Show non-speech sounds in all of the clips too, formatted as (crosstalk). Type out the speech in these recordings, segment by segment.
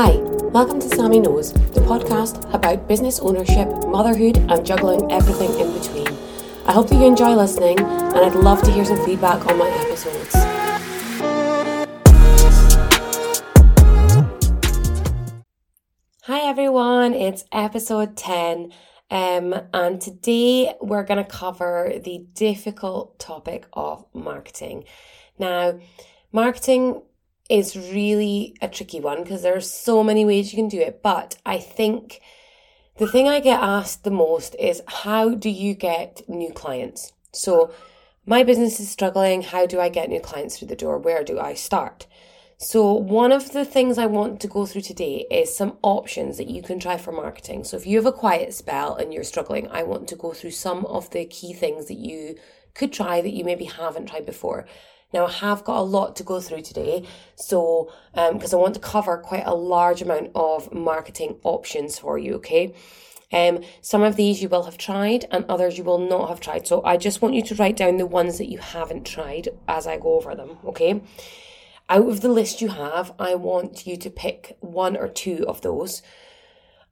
Hi, welcome to Sammy Knows, the podcast about business ownership, motherhood, and juggling everything in between. I hope that you enjoy listening, and I'd love to hear some feedback on my episodes. Hi everyone, it's episode 10. Um, and today we're going to cover the difficult topic of marketing. Now, marketing is really a tricky one because there are so many ways you can do it. But I think the thing I get asked the most is how do you get new clients? So my business is struggling. How do I get new clients through the door? Where do I start? So, one of the things I want to go through today is some options that you can try for marketing. So, if you have a quiet spell and you're struggling, I want to go through some of the key things that you could try that you maybe haven't tried before. Now, I have got a lot to go through today, so because um, I want to cover quite a large amount of marketing options for you, okay? Um, some of these you will have tried, and others you will not have tried. So I just want you to write down the ones that you haven't tried as I go over them, okay? Out of the list you have, I want you to pick one or two of those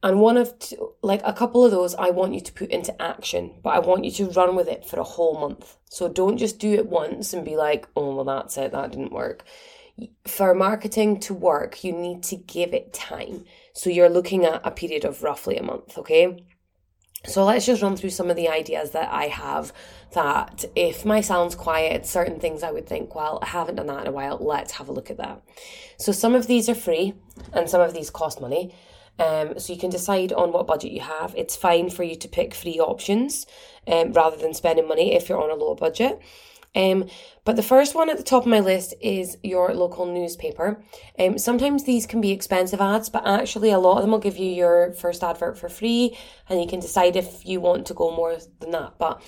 and one of, two, like a couple of those, I want you to put into action, but I want you to run with it for a whole month. So don't just do it once and be like, oh, well, that's it, that didn't work. For marketing to work, you need to give it time. So you're looking at a period of roughly a month, okay? So let's just run through some of the ideas that I have that if my sound's quiet, certain things I would think, well, I haven't done that in a while, let's have a look at that. So some of these are free and some of these cost money. Um, so you can decide on what budget you have. It's fine for you to pick free options um, rather than spending money if you're on a low budget. Um, but the first one at the top of my list is your local newspaper. Um, sometimes these can be expensive ads, but actually a lot of them will give you your first advert for free, and you can decide if you want to go more than that. But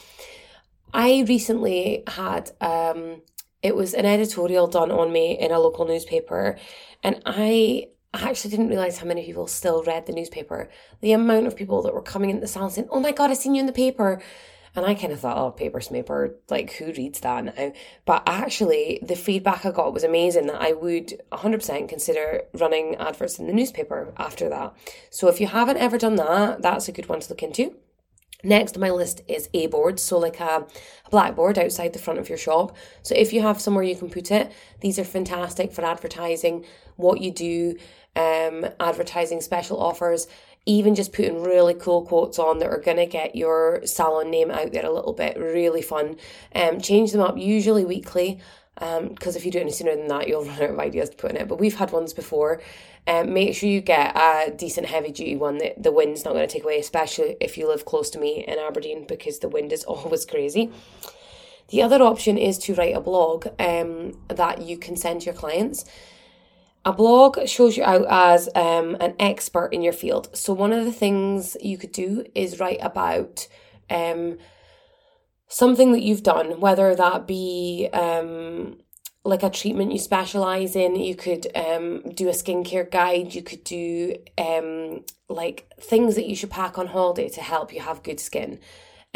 I recently had um, it was an editorial done on me in a local newspaper, and I I actually didn't realize how many people still read the newspaper. The amount of people that were coming into the salon saying, "Oh my god, I seen you in the paper," and I kind of thought, "Oh, paper smaper, like who reads that now?" But actually, the feedback I got was amazing. That I would 100% consider running adverts in the newspaper after that. So if you haven't ever done that, that's a good one to look into. Next on my list is a board, so like a, a blackboard outside the front of your shop. So if you have somewhere you can put it, these are fantastic for advertising what you do, um, advertising special offers, even just putting really cool quotes on that are going to get your salon name out there a little bit. Really fun. Um, change them up usually weekly because um, if you do any sooner than that, you'll (laughs) run out of ideas to put in it. But we've had ones before. Um, make sure you get a decent heavy duty one that the wind's not going to take away, especially if you live close to me in Aberdeen because the wind is (laughs) always crazy. The other option is to write a blog um, that you can send to your clients. A blog shows you out as um, an expert in your field. So, one of the things you could do is write about um, something that you've done, whether that be um, like a treatment you specialize in, you could um, do a skincare guide, you could do um, like things that you should pack on holiday to help you have good skin.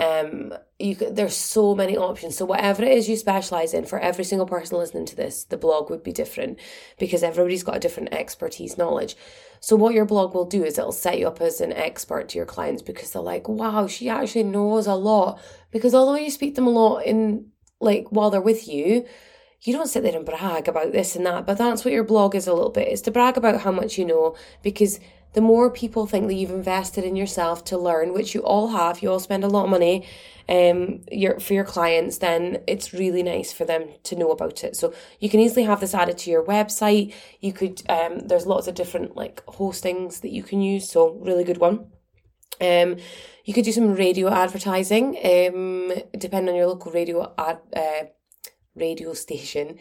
Um, you there's so many options. So whatever it is you specialize in, for every single person listening to this, the blog would be different because everybody's got a different expertise knowledge. So what your blog will do is it'll set you up as an expert to your clients because they're like, wow, she actually knows a lot. Because although you speak them a lot in like while they're with you, you don't sit there and brag about this and that. But that's what your blog is a little bit, is to brag about how much you know because the more people think that you've invested in yourself to learn, which you all have, you all spend a lot of money um your for your clients, then it's really nice for them to know about it. So you can easily have this added to your website. You could um there's lots of different like hostings that you can use, so really good one. Um you could do some radio advertising, um depending on your local radio ad uh, radio station.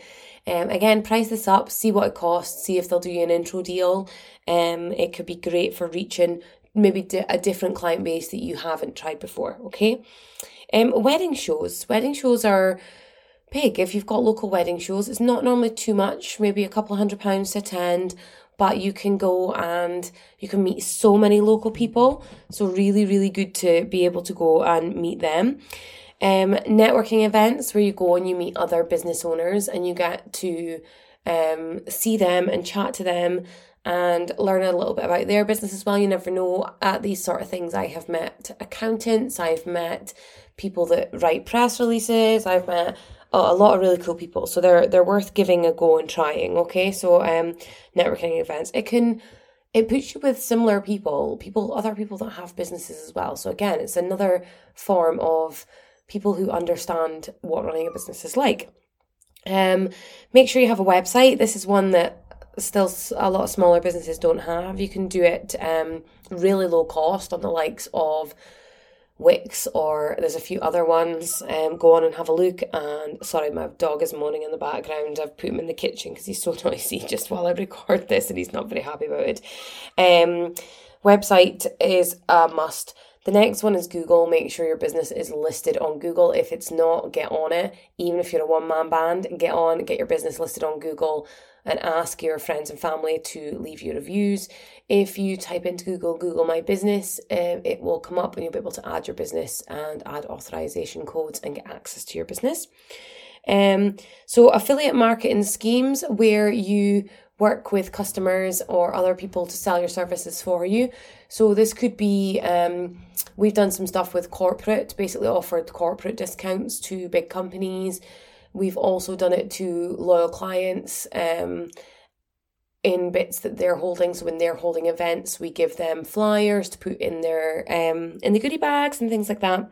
Um, again, price this up, see what it costs, see if they'll do you an intro deal. Um, it could be great for reaching maybe a different client base that you haven't tried before. Okay. Um, wedding shows. Wedding shows are big. If you've got local wedding shows, it's not normally too much, maybe a couple hundred pounds to attend, but you can go and you can meet so many local people. So really, really good to be able to go and meet them um, networking events where you go and you meet other business owners and you get to um, see them and chat to them and learn a little bit about their business as well. You never know. At these sort of things, I have met accountants, I've met people that write press releases, I've met a lot of really cool people. So they're they're worth giving a go and trying. Okay, so um, networking events it can it puts you with similar people, people, other people that have businesses as well. So again, it's another form of people who understand what running a business is like. Um, make sure you have a website. This is one that still a lot of smaller businesses don't have. You can do it um, really low cost on the likes of Wix or there's a few other ones. Um, go on and have a look. And sorry, my dog is moaning in the background. I've put him in the kitchen because he's so (laughs) noisy just while I record this, and he's not very happy about it. Um, website is a must. The next one is Google. Make sure your business is listed on Google. If it's not, get on it. Even if you're a one man band, get on, get your business listed on Google and ask your friends and family to leave you reviews. If you type into Google, Google My Business, um, it will come up and you'll be able to add your business and add authorization codes and get access to your business. Um, so, affiliate marketing schemes where you work with customers or other people to sell your services for you. So, this could be um, we've done some stuff with corporate, basically offered corporate discounts to big companies. We've also done it to loyal clients um, in bits that they're holding. So when they're holding events, we give them flyers to put in their um, in the goodie bags and things like that.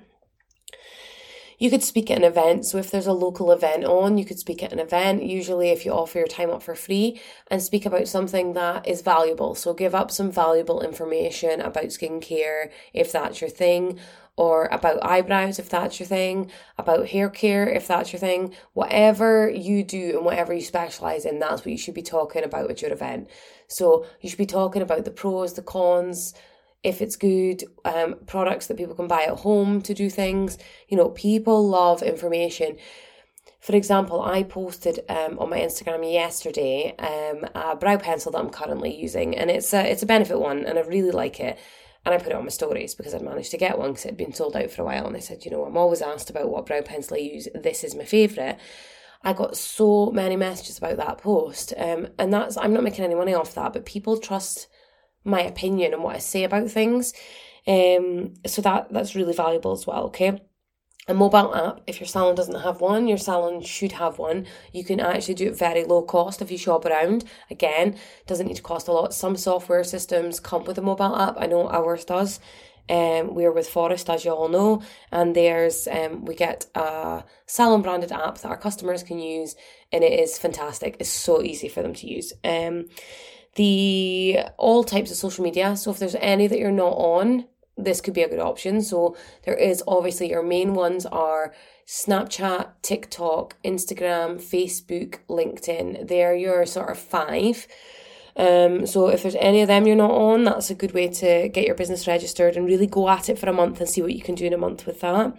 You could speak at an event. So if there's a local event on, you could speak at an event. Usually, if you offer your time up for free and speak about something that is valuable. So give up some valuable information about skincare if that's your thing, or about eyebrows if that's your thing, about hair care if that's your thing, whatever you do and whatever you specialize in, that's what you should be talking about at your event. So you should be talking about the pros, the cons, if it's good, um, products that people can buy at home to do things. You know, people love information. For example, I posted um, on my Instagram yesterday um, a brow pencil that I'm currently using, and it's a it's a Benefit one, and I really like it. And I put it on my stories because I'd managed to get one because it had been sold out for a while. And I said, you know, I'm always asked about what brow pencil I use. This is my favourite. I got so many messages about that post. Um, and that's, I'm not making any money off that, but people trust my opinion and what I say about things. Um, so that that's really valuable as well. Okay a mobile app. If your salon doesn't have one, your salon should have one. You can actually do it very low cost if you shop around. Again, doesn't need to cost a lot. Some software systems come with a mobile app. I know ours does. Um, we're with Phorest, as you all know, and there's um, we get a salon branded app that our customers can use, and it is fantastic. It's so easy for them to use. Um, the all types of social media. So if there's any that you're not on, this could be a good option. So there is obviously your main ones are Snapchat, TikTok, Instagram, Facebook, LinkedIn. They're your sort of five. Um, so if there's any of them you're not on, that's a good way to get your business registered and really go at it for a month and see what you can do in a month with that.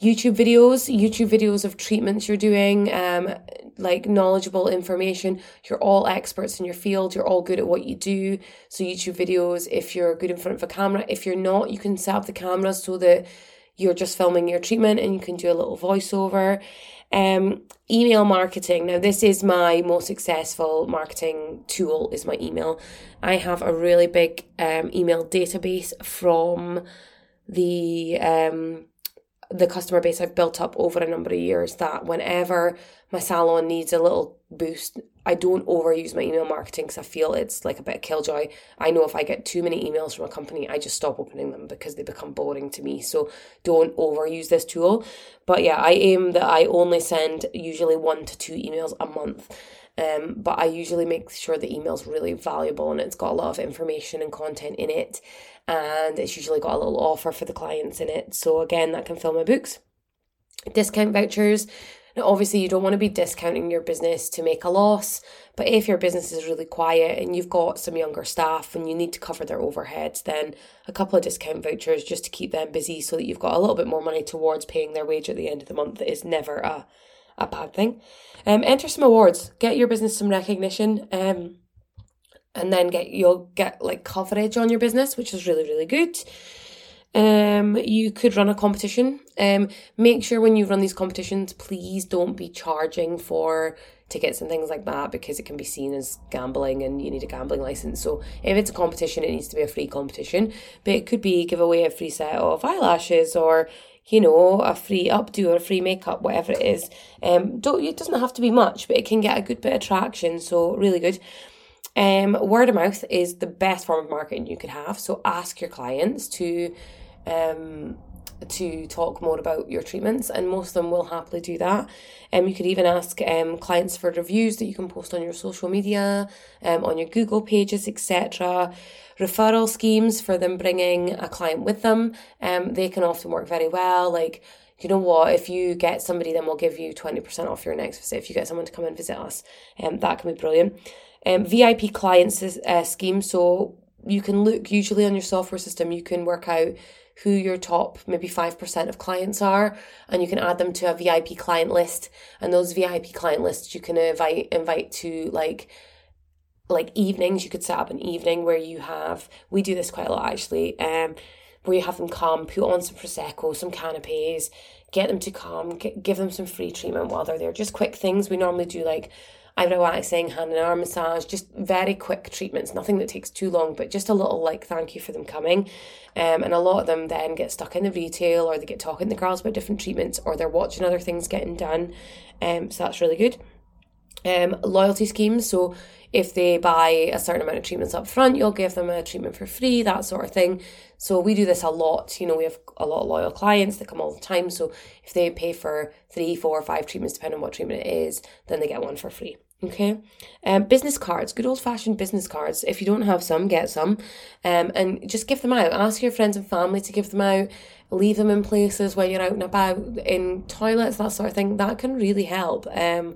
YouTube videos, YouTube videos of treatments you're doing, um, like knowledgeable information. You're all experts in your field. You're all good at what you do. So YouTube videos, if you're good in front of a camera, if you're not, you can set up the camera so that you're just filming your treatment and you can do a little voiceover. Um, email marketing. Now, this is my most successful marketing tool. Is my email. I have a really big um, email database from the um, the customer base I've built up over a number of years that whenever my salon needs a little boost, I don't overuse my email marketing because I feel it's like a bit of killjoy. I know if I get too many emails from a company, I just stop opening them because they become boring to me. So don't overuse this tool. But yeah, I aim that I only send usually one to two emails a month. Um, but I usually make sure the email's really valuable and it's got a lot of information and content in it and it's usually got a little offer for the clients in it. So again, that can fill my books. Discount vouchers. Now, obviously, you don't want to be discounting your business to make a loss, but if your business is really quiet and you've got some younger staff and you need to cover their overheads, then a couple of discount vouchers just to keep them busy so that you've got a little bit more money towards paying their wage at the end of the month is never a, a bad thing. Um, enter some awards, get your business some recognition. Um, and then get you'll get like coverage on your business, which is really really good. Um, you could run a competition. Um, make sure when you run these competitions, please don't be charging for tickets and things like that because it can be seen as gambling and you need a gambling license. So if it's a competition, it needs to be a free competition. But it could be give away a free set of eyelashes or you know, a free updo or a free makeup, whatever it is. Um, don't it doesn't have to be much, but it can get a good bit of traction. So really good. Um, word of mouth is the best form of marketing you could have. So ask your clients to um to talk more about your treatments, and most of them will happily do that. Um, you could even ask um, clients for reviews that you can post on your social media, um, on your Google pages, etc. Referral schemes for them bringing a client with them, um, they can often work very well. Like, you know what, if you get somebody, then we'll give you 20% off your next visit. If you get someone to come and visit us, um, that can be brilliant. Um, VIP clients uh, scheme, so you can look usually on your software system, you can work out who your top maybe 5% of clients are and you can add them to a VIP client list. And those VIP client lists you can invite invite to like like evenings. You could set up an evening where you have we do this quite a lot actually um where you have them come put on some prosecco some canapes get them to come give them some free treatment while they're there. Just quick things. We normally do like eyebrow waxing, hand and arm massage, just very quick treatments, nothing that takes too long, but just a little like thank you for them coming. Um, and a lot of them then get stuck in the retail or they get talking to the girls about different treatments or they're watching other things getting done. Um, so that's really good. Um, loyalty schemes. So if they buy a certain amount of treatments up front, you'll give them a treatment for free, that sort of thing. So we do this a lot. You know, we have a lot of loyal clients that come all the time. So if they pay for three, four, five treatments, depending on what treatment it is, then they get one for free. Okay. Um, business cards, good old fashioned business cards. If you don't have some, get some. Um, and just give them out. Ask your friends and family to give them out. Leave them in places when you're out and about, in toilets, that sort of thing. That can really help. Um,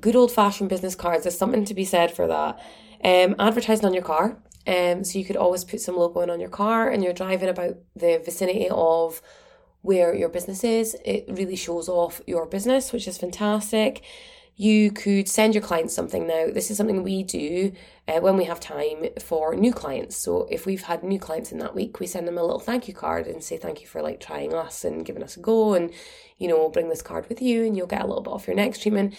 good old fashioned business cards. There's something to be said for that. Um, advertising on your car. Um, so you could always put some logo in on your car and you're driving about the vicinity of where your business is. It really shows off your business, which is fantastic. You could send your clients something now. This is something we do uh, when we have time for new clients. So if we've had new clients in that week, we send them a little thank you card and say thank you for like trying us and giving us a go and you know, bring this card with you and you'll get a little bit off your next treatment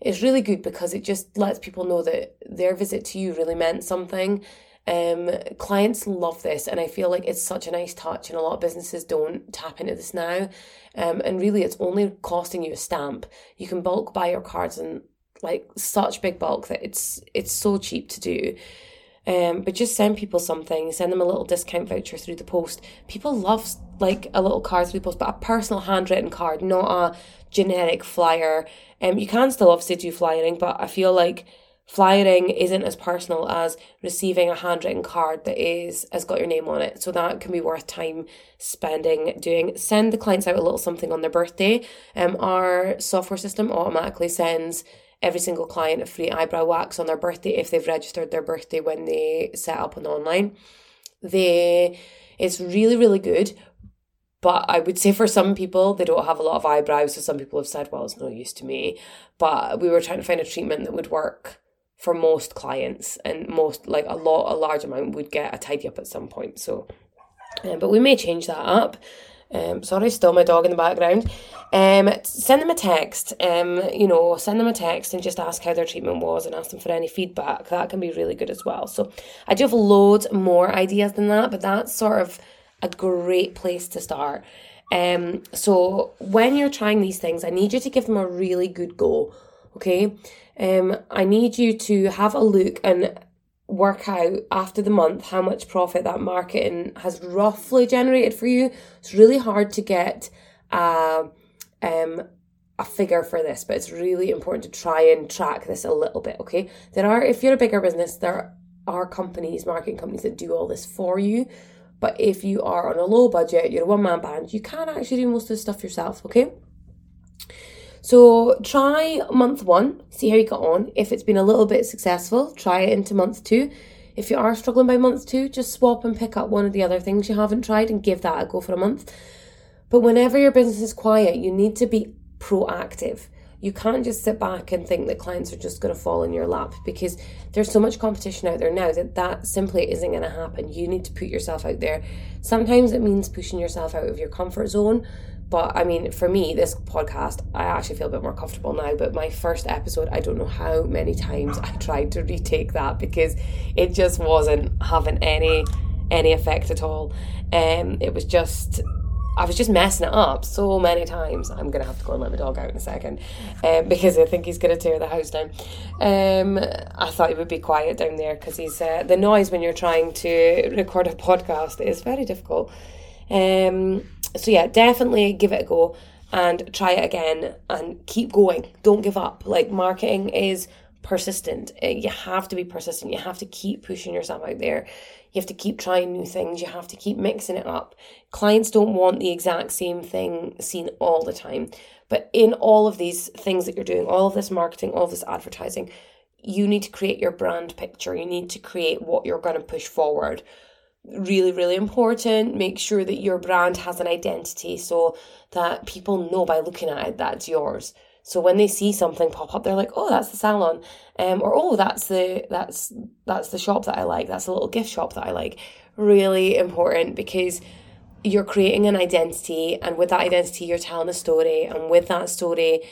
is really good because it just lets people know that their visit to you really meant something. Um, clients love this, and I feel like it's such a nice touch, and a lot of businesses don't tap into this now. Um, and really, it's only costing you a stamp. You can bulk buy your cards in like such big bulk that it's it's so cheap to do. Um, but just send people something, send them a little discount voucher through the post. People love like a little card through post, but a personal handwritten card, not a generic flyer. Um, you can still obviously do flyering, but I feel like flyering isn't as personal as receiving a handwritten card that is has got your name on it. So that can be worth time spending doing. Send the clients out a little something on their birthday. Um, our software system automatically sends every single client a free eyebrow wax on their birthday if they've registered their birthday when they set up on online. They it's really, really good. But I would say for some people, they don't have a lot of eyebrows. So some people have said, well, it's no use to me. But we were trying to find a treatment that would work for most clients and most, like a lot, a large amount would get a tidy up at some point. So, um, but we may change that up. Um, sorry, still my dog in the background. Um, send them a text. Um, you know, send them a text and just ask how their treatment was and ask them for any feedback. That can be really good as well. So I do have loads more ideas than that, but that's sort of a great place to start. Um, so when you're trying these things, I need you to give them a really good go. Okay. Um, I need you to have a look and work out after the month how much profit that marketing has roughly generated for you. It's really hard to get uh, um, a figure for this, but it's really important to try and track this a little bit, okay? There are, if you're a bigger business, there are companies, marketing companies that do all this for you. But if you are on a low budget, you're a one man band, you can actually do most of the stuff yourself, okay? So try month one, see how you got on. If it's been a little bit successful, try it into month two. If you are struggling by month two, just swap and pick up one of the other things you haven't tried and give that a go for a month. But whenever your business is quiet, you need to be proactive. You can't just sit back and think that clients are just going to fall in your lap because there's so much competition out there now that that simply isn't going to happen. You need to put yourself out there. Sometimes it means pushing yourself out of your comfort zone, but I mean, for me, this podcast, I actually feel a bit more comfortable now. But my first episode, I don't know how many times I tried to retake that because it just wasn't having any any effect at all. Um, it was just I was just messing it up so many times. I'm gonna have to go and let my dog out in a second, um, (laughs) because I think he's gonna tear the house down. Um, I thought he would be quiet down there because he's uh, the noise when you're trying to record a (laughs) podcast is very difficult. Um, so yeah, definitely give it a go and try it again and keep going. Don't give up. Like marketing is persistent. Uh, you have to be persistent. You have to keep pushing yourself out there. You have to keep trying new things. You have to keep mixing it up. Clients don't want the exact same thing seen all the time. But in all of these things that you're doing, all of this marketing, all of this advertising, you need to create your brand picture. You need to create what you're going to push forward really, really important. Make sure that your brand has an identity so that people know by looking at it that's yours. So when they see something pop up, they're like, "Oh, that's the salon," um, or "Oh, that's the that's that's the shop that I like. That's a little gift shop that I like." Really important because you're creating an identity, and with that identity, you're telling a story, and with that story,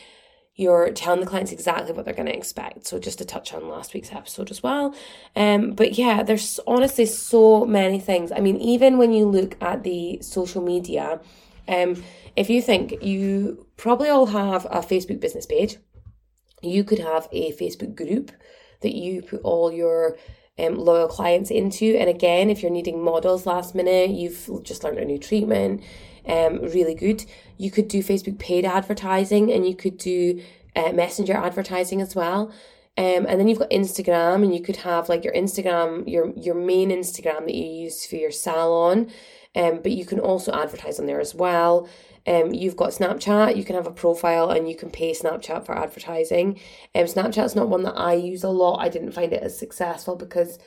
you're telling the clients exactly what they're going to expect. So just to touch on last week's episode as well. Um, but yeah, there's honestly so many things. I mean, even when you look at the social media, um, if you think you probably all have a Facebook business page, you could have a Facebook group that you put all your um, loyal clients into. And again, if you're needing models last minute, you've just learned a new treatment, um, really good. You could do Facebook paid advertising and you could do uh, messenger advertising as well. Um, and then you've got Instagram, and you could have like your Instagram, your your main Instagram that you use for your salon, um, but you can also advertise on there as well. Um, you've got Snapchat, you can have a profile and you can pay Snapchat for advertising. Um, Snapchat's not one that I use a lot. I didn't find it as successful because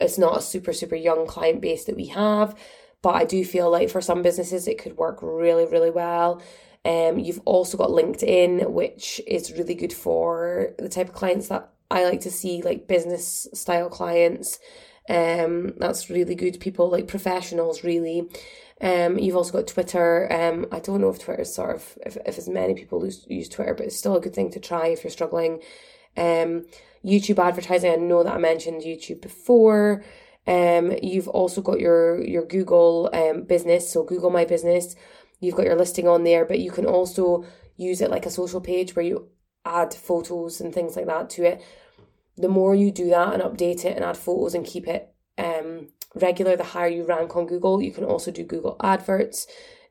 it's not a super, super young client base that we have. But I do feel like for some businesses, it could work really, really well. Um, you've also got LinkedIn, which is really good for the type of clients that I like to see, like business style clients. Um, that's really good. People like professionals, really. Um, you've also got Twitter. Um, I don't know if Twitter is sort of if, if as many people use, use Twitter, but it's still a good thing to try if you're struggling. Um, YouTube advertising. I know that I mentioned YouTube before. Um, you've also got your your Google um, business, so Google My Business. You've got your listing on there, but you can also use it like a social page where you add photos and things like that to it. The more you do that and update it and add photos and keep it um, regular, the higher you rank on Google. You can also do Google adverts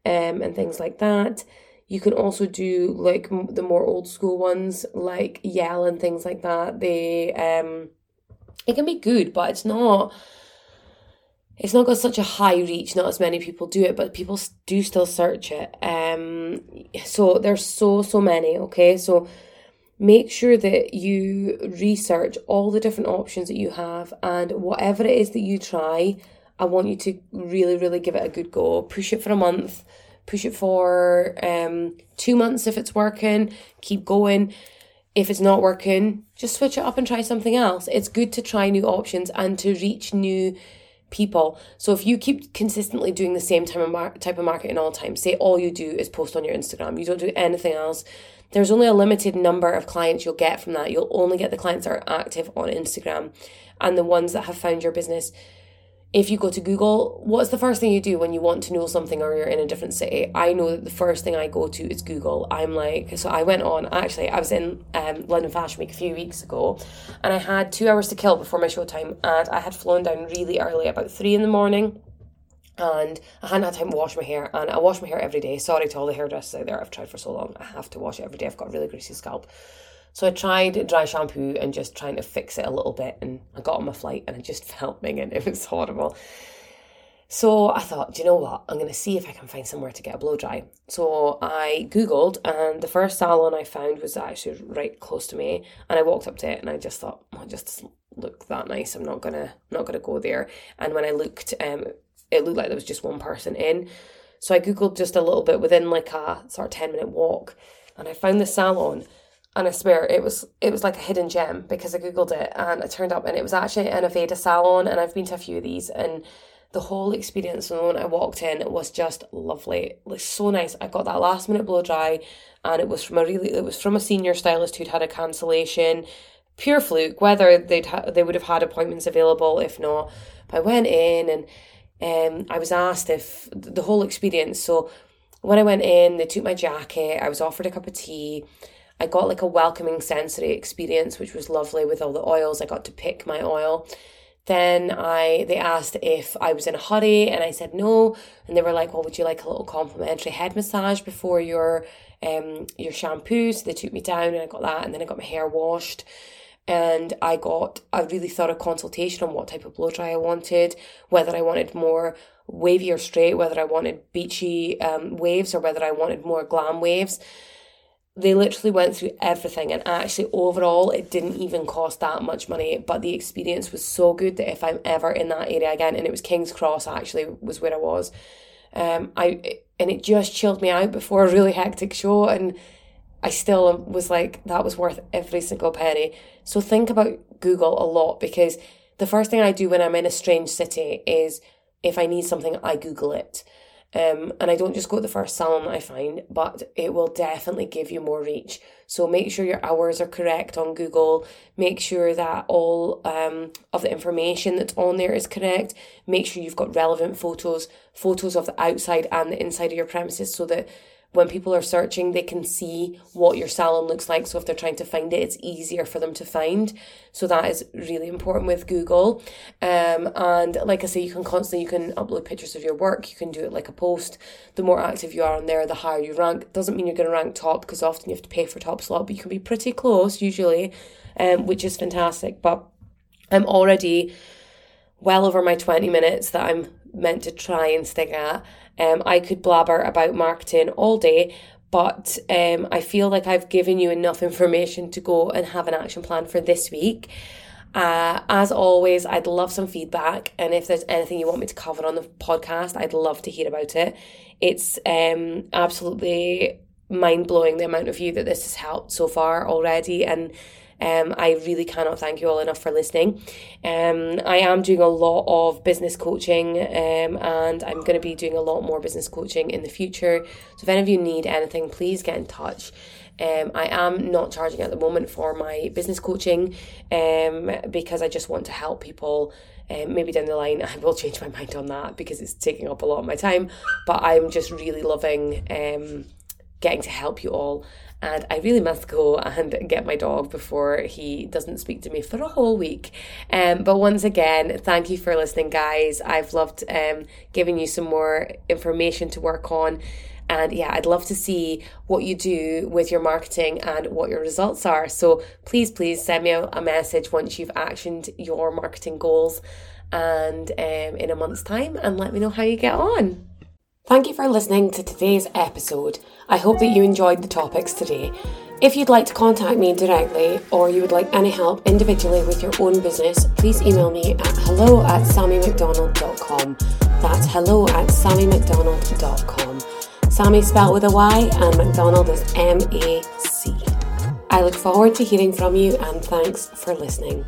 um, and things like that. You can also do like the more old school ones like Yell and things like that. They um, it can be good, but it's not it's not got such a high reach not as many people do it but people do still search it um so there's so so many okay so make sure that you research all the different options that you have and whatever it is that you try i want you to really really give it a good go. Push it for a month push it for um two months if it's working keep going. If it's not working just switch it up and try something else. It's good to try new options and to reach new people. So if you keep consistently doing the same type of, mar- type of marketing all the time, say all you do is post on your Instagram, you don't do anything else, there's only a limited number of clients you'll get from that. You'll only get the clients that are active on Instagram and the ones that have found your business if you go to Google, what's the first thing you do when you want to know something or you're in a different city? I know that the first thing I go to is Google. I'm like, so I went on, actually, I was in um, London Fashion Week a few weeks ago and I had two hours to kill before my showtime and I had flown down really early, about three in the morning. And I hadn't had time to wash my hair, and I wash my hair every day. Sorry to all the hairdressers out there. I've tried for so long. I have to wash it every day. I've got a really greasy scalp. So I tried dry shampoo and just trying to fix it a little bit, and I got on my flight and I just (laughs) felt minging. It was horrible. So I thought, do you know what? I'm going to see if I can find somewhere to get a blow dry. So I Googled, and the first salon I found was actually right close to me. And I walked up to it, and I just thought, oh, it just look that nice. I'm not gonna not gonna go there. And when I looked, um, it looked like there was just one person in. So I Googled just a little bit within like a sort of 10 minute walk, and I found the salon and I swear it was it was like a hidden gem because I googled it and it turned up and it was actually an Aveda salon and I've been to a few of these and the whole experience moment I walked in was just lovely. It was so nice. I got that last minute blow dry and it was from a really it was from a senior stylist who'd had a cancellation. Pure fluke, whether they'd ha- they would have had appointments available, if not. But I went in and um, I was asked if the whole experience. So when I went in, they took my jacket. I was offered a cup of tea. I got like a welcoming sensory experience, which was lovely with all the oils. I got to pick my oil. Then I they asked if I was in a hurry and I said no. And they were like, Well, would you like a little complimentary head massage before your um your shampoo? So they took me down and I got that and then I got my hair washed. And I got a really thorough consultation on what type of blow dry I wanted, whether I wanted more wavy or straight, whether I wanted beachy um, waves or whether I wanted more glam waves. They literally went through everything and actually overall it didn't even cost that much money but the experience was so good that if i'm ever in that area again and it was king's cross actually was where i was um i and it just chilled me out before a really hectic show and i still was like that was worth every single penny so think about google a lot because the first thing i do when i'm in a strange city is if i need something i google it um, and I don't just go to the first salon I find, but it will definitely give you more reach. So make sure your hours are correct on Google. Make sure that all um, of the information that's on there is correct. Make sure you've got relevant photos, photos of the outside and the inside of your premises so that when people are searching, they can see what your salon looks like. So if they're trying to find it, it's easier for them to find. So that is really important with Google. Um, and like I say, you can constantly you can upload pictures of your work. You can do it like a post. The more active you are on there, the higher you rank. Doesn't mean you're going to rank top because often you have to pay for top slot, but you can be pretty close usually, um, which is fantastic. But I'm already well over my 20 minutes that I'm meant to try and stick at. Um, I could blabber about marketing all day, but um, I feel like I've given you enough information to go and have an action plan for this week. Uh, as always, I'd love some feedback, and if there's anything you want me to cover on the podcast, I'd love to hear about it. It's um, absolutely mind blowing the amount of you that this has helped so far already, and um, I really cannot thank you all enough for listening. Um, I am doing a lot of business coaching um, and I'm going to be doing a lot more business coaching in the future. So if any of you need anything, please get in touch. Um, I am not charging at the moment for my business coaching um, because I just want to help people. Um, maybe down the line, (laughs) I will change my mind on that because it's taking up a lot of my time. But I'm just really loving um, getting to help you all and I really must go and get my dog before he doesn't speak to me for a whole week. Um, but once again, thank you for listening, guys. I've loved um, giving you some more information to work on. And yeah, I'd love to see what you do with your marketing and what your results are. So please, please send me a, message once you've actioned your marketing goals and um, in a month's time and let me know how you get on. Thank you for listening to today's episode. I hope that you enjoyed the topics today. If you'd like to contact me directly or you would like any help individually with your own business, please email me at hello at sammymacdonald.com. That's hello at sammymacdonald.com. Sammy spelled with a Y and MacDonald is M A C. I look forward to hearing from you and thanks for listening.